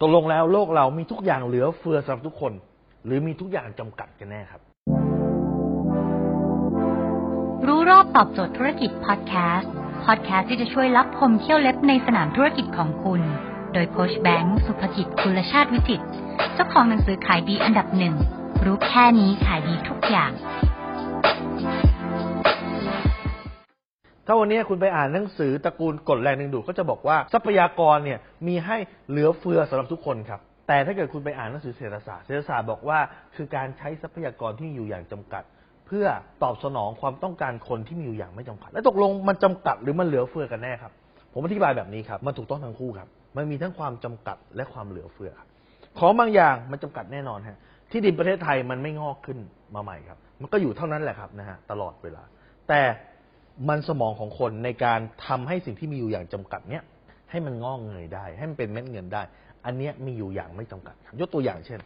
ตกลงแล้วโลกเรามีทุกอย่างเหลือเฟือสำหรับทุกคน หรือมีทุกอย่างจำกัดกันแน่ครับ รู้รอบตอบโจทย์ธุรกิจพอดแคสต์พอดแคสต์ที่จะช่วยรับพมเที่ยวเล็บในสนามธุรกิจของคุณ โดยโคชแบงค์สุภกิจคุณชาติวิจิตเจ้าของหนังสือขายดีอันดับหนึ่งรู้แค่นี้ขายดีทุกอย่าง ถ้าวันนี้คุณไปอ่านหนังสือตระกูลกฎแรงดึงดูดก็จะบอกว่าทรัพยากรเนี่ยมีให้เหลือเฟือสำหรับทุกคนครับ แต่ถ้าเกิดคุณไปอ่านหนังสือเศรษฐศาสตร์เศรษฐศาสตร์บอกว่าคือการใช้ทรัพยากรที่มีอยู่อย่างจำกัด เพื่อตอบสนองความต้องการคนที่มีอยู่อย่างไม่จำกัด และตกลงมันจำกัดหรือมันเหลือเฟือกันแน่ครับ ผมอธิบายแบบนี้ครับมันถูกต้องทั้งคู่ครับ มันมีทั้งความจำกัดและความเหลือเฟือของบางอย่างมันจำกัดแน่นอนฮะที่ดินประเทศไทยมันไม่งอกขึ้นมาใหม่ครับ มันก็อยู่เท่านั้นแหละครับนะฮะตลอดเวลา แต่ มันสมองของคนในการทำให้สิ่งที่มีอยู่อย่างจำกัดเนี้ยให้มันงอกเงยได้ ให้มันเป็นเม็ดเงินได้ อันเนี้ยมีอยู่อย่างไม่จำกัดครับยกตัวอย่างเช่น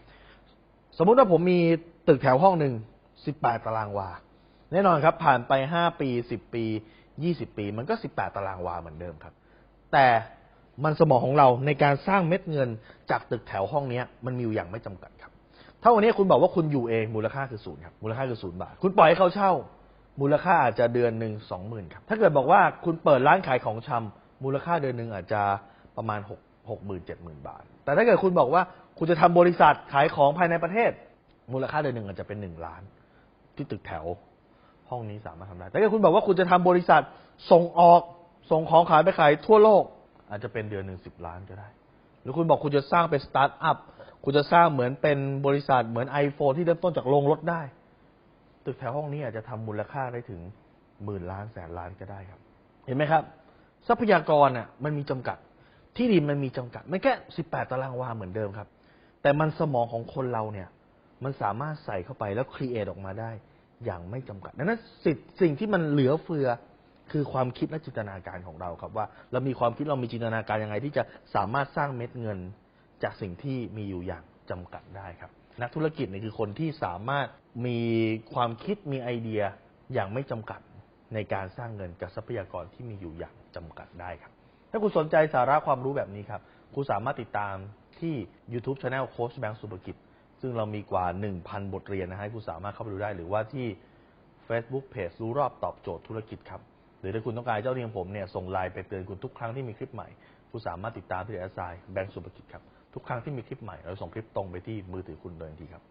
สมมุติว่าผมมีตึกแถวห้องหนึ่ง18ตารางวา แน่นอนครับ ผ่านไป5ปี10ปี20ปี มันก็18ตารางวาเหมือนเดิมครับ แต่มันสมองของเราในการสร้างเม็ดเงินจากตึกแถวห้องเนี้ยมันมีอยู่อย่างไม่จำกัดครับ ถ้าวันนี้คุณบอกว่าคุณอยู่เองมูลค่าคือศูนย์ครับมูลค่าคือศูนย์บาท คุณปล่อยให้เขาเช่า มูลค่าอาจจะเดือนหนึ่งสองหมื่นครับ ถ้าเกิดบอกว่าคุณเปิดร้านขายของชำมูลค่าเดือนหนึ่งอาจจะประมาณหกหกหมื่นเจ็ดหมื่นบาท แต่ถ้าเกิดคุณบอกว่าคุณจะทำบริษัทขายของภายในประเทศ มูลค่าเดือนหนึ่งอาจจะเป็นหนึ่งล้าน ที่ตึกแถว ห้องนี้สามารถทำได้แต่ถ้าคุณบอกว่าคุณจะทำบริษัทส่งออกส่งของขายไปขายทั่วโลก อาจจะเป็นเดือนหนึ่งสิบล้านก็ได้ หรือคุณบอกคุณจะสร้างเป็นสตาร์ทอัพคุณจะสร้างเหมือนเป็นบริษัทเหมือน iPhone ที่เริ่มต้นจากโรงรถได้ ตึกแถวห้องนี้อาจจะทำมูลค่าได้ถึงหมื่นล้านแสนล้านก็ได้ครับ เห็นไหมครับ ทรัพยากรอะมันมีจำกัด ที่ดินมันมีจำกัด ไม่แค่สิบแปดตารางวาเหมือนเดิมครับ แต่มันสมองของคนเราเนี่ย มันสามารถใส่เข้าไปแล้วครีเอทออกมาได้ อย่างไม่จำกัดดังนั้นสิ่งสิ่งที่มันเหลือเฟือคือความคิดและจินตนาการของเราครับว่า เรามีความคิดเรามีจินตนาการยังไง ที่จะสามารถสร้างเม็ดเงิน จากสิ่งที่มีอยู่อย่าง จำกัดได้ครับ นักธุรกิจเนี่ยคือคนที่สามารถมีความคิดมีไอเดียอย่างไม่จำกัดในการสร้างเงินกับทรัพยากรที่มีอยู่อย่างจำกัดได้ครับ ถ้าคุณสนใจสาระความรู้แบบนี้ครับคุณสามารถติดตามที่ YouTube Channel โค้ชแบงค์สุภกิจ ซึ่งเรามีกว่า 1,000 บทเรียนนะฮะให้คุณสามารถเข้าไปดูได้หรือว่าที่ Facebook Page รู้รอบตอบโจทย์ธุรกิจครับ หรือถ้าคุณต้องการเจ้าเรียงผมเนี่ยส่งไลน์ไปเตือนคุณทุกครั้งที่มีคลิปใหม่ คุณสามารถติดตามที่แอสไซน์แบงก์สุภกิจครับ ทุกครั้งที่มีคลิปใหม่เราส่งคลิปตรงไปที่มือถือคุณโดยทันทีครับ